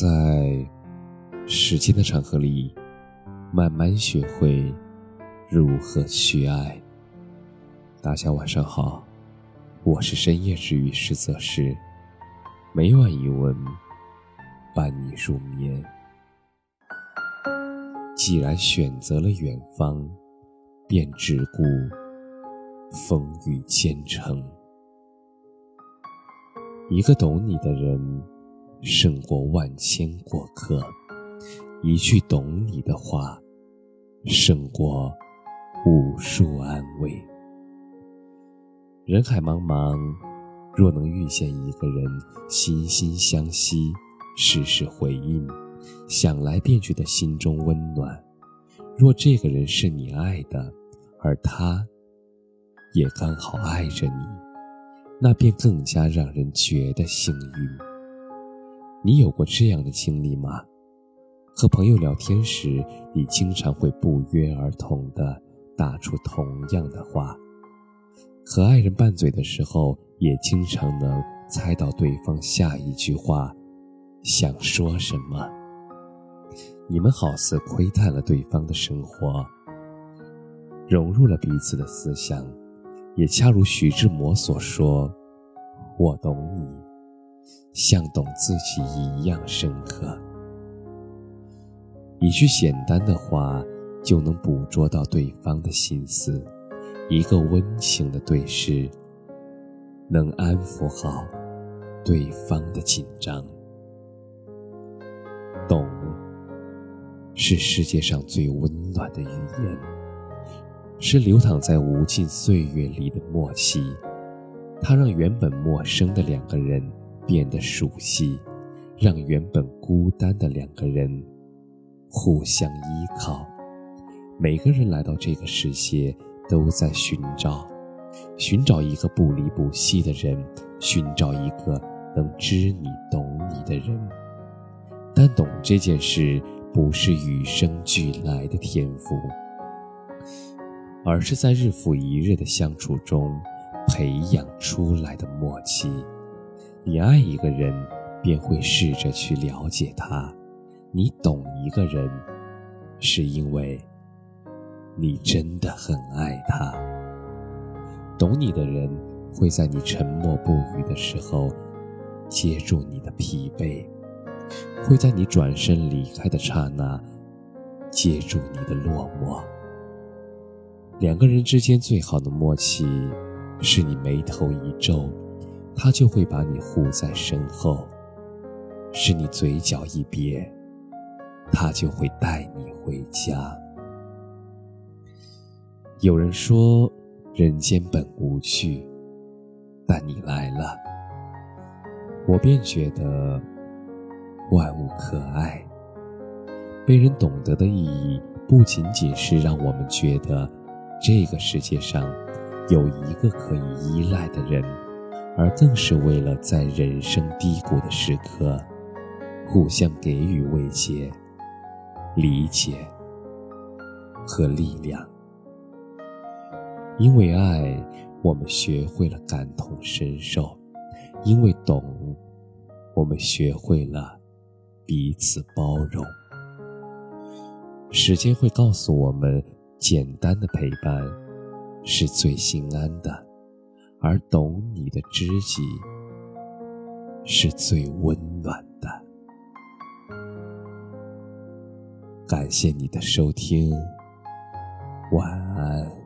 在时间的长河里，慢慢学会如何去爱。大家晚上好，我是深夜治愈师泽师，每晚一文伴你入眠。既然选择了远方，便只顾风雨兼程。一个懂你的人，胜过万千过客；一句懂你的话，胜过无数安慰。人海茫茫，若能遇见一个人，心心相惜，事事回应，想来便觉得心中温暖。若这个人是你爱的，而他也刚好爱着你。那便更加让人觉得幸运。你有过这样的经历吗？和朋友聊天时，你经常会不约而同地打出同样的话；和爱人拌嘴的时候，也经常能猜到对方下一句话想说什么。你们好似窥探了对方的生活，融入了彼此的思想。也恰如徐志摩所说：“我懂你，像懂自己一样深刻。”一句简单的话就能捕捉到对方的心思，一个温情的对视能安抚好对方的紧张。懂，是世界上最温暖的语言。是流淌在无尽岁月里的默契，它让原本陌生的两个人变得熟悉，让原本孤单的两个人互相依靠。每个人来到这个世界，都在寻找，寻找一个不离不弃的人，寻找一个能知你懂你的人。但懂这件事，不是与生俱来的天赋。而是在日复一日的相处中培养出来的默契。你爱一个人，便会试着去了解他；你懂一个人，是因为你真的很爱他。懂你的人，会在你沉默不语的时候接住你的疲惫，会在你转身离开的刹那接住你的落寞。两个人之间最好的默契，是你眉头一皱，他就会把你护在身后；是你嘴角一瘪，他就会带你回家。有人说人间本无趣，但你来了，我便觉得万物可爱。被人懂得的意义，不仅仅是让我们觉得。这个世界上有一个可以依赖的人，而更是为了在人生低谷的时刻，互相给予慰藉、理解和力量。因为爱，我们学会了感同身受；因为懂，我们学会了彼此包容。时间会告诉我们。简单的陪伴是最心安的，而懂你的知己是最温暖的。感谢你的收听，晚安。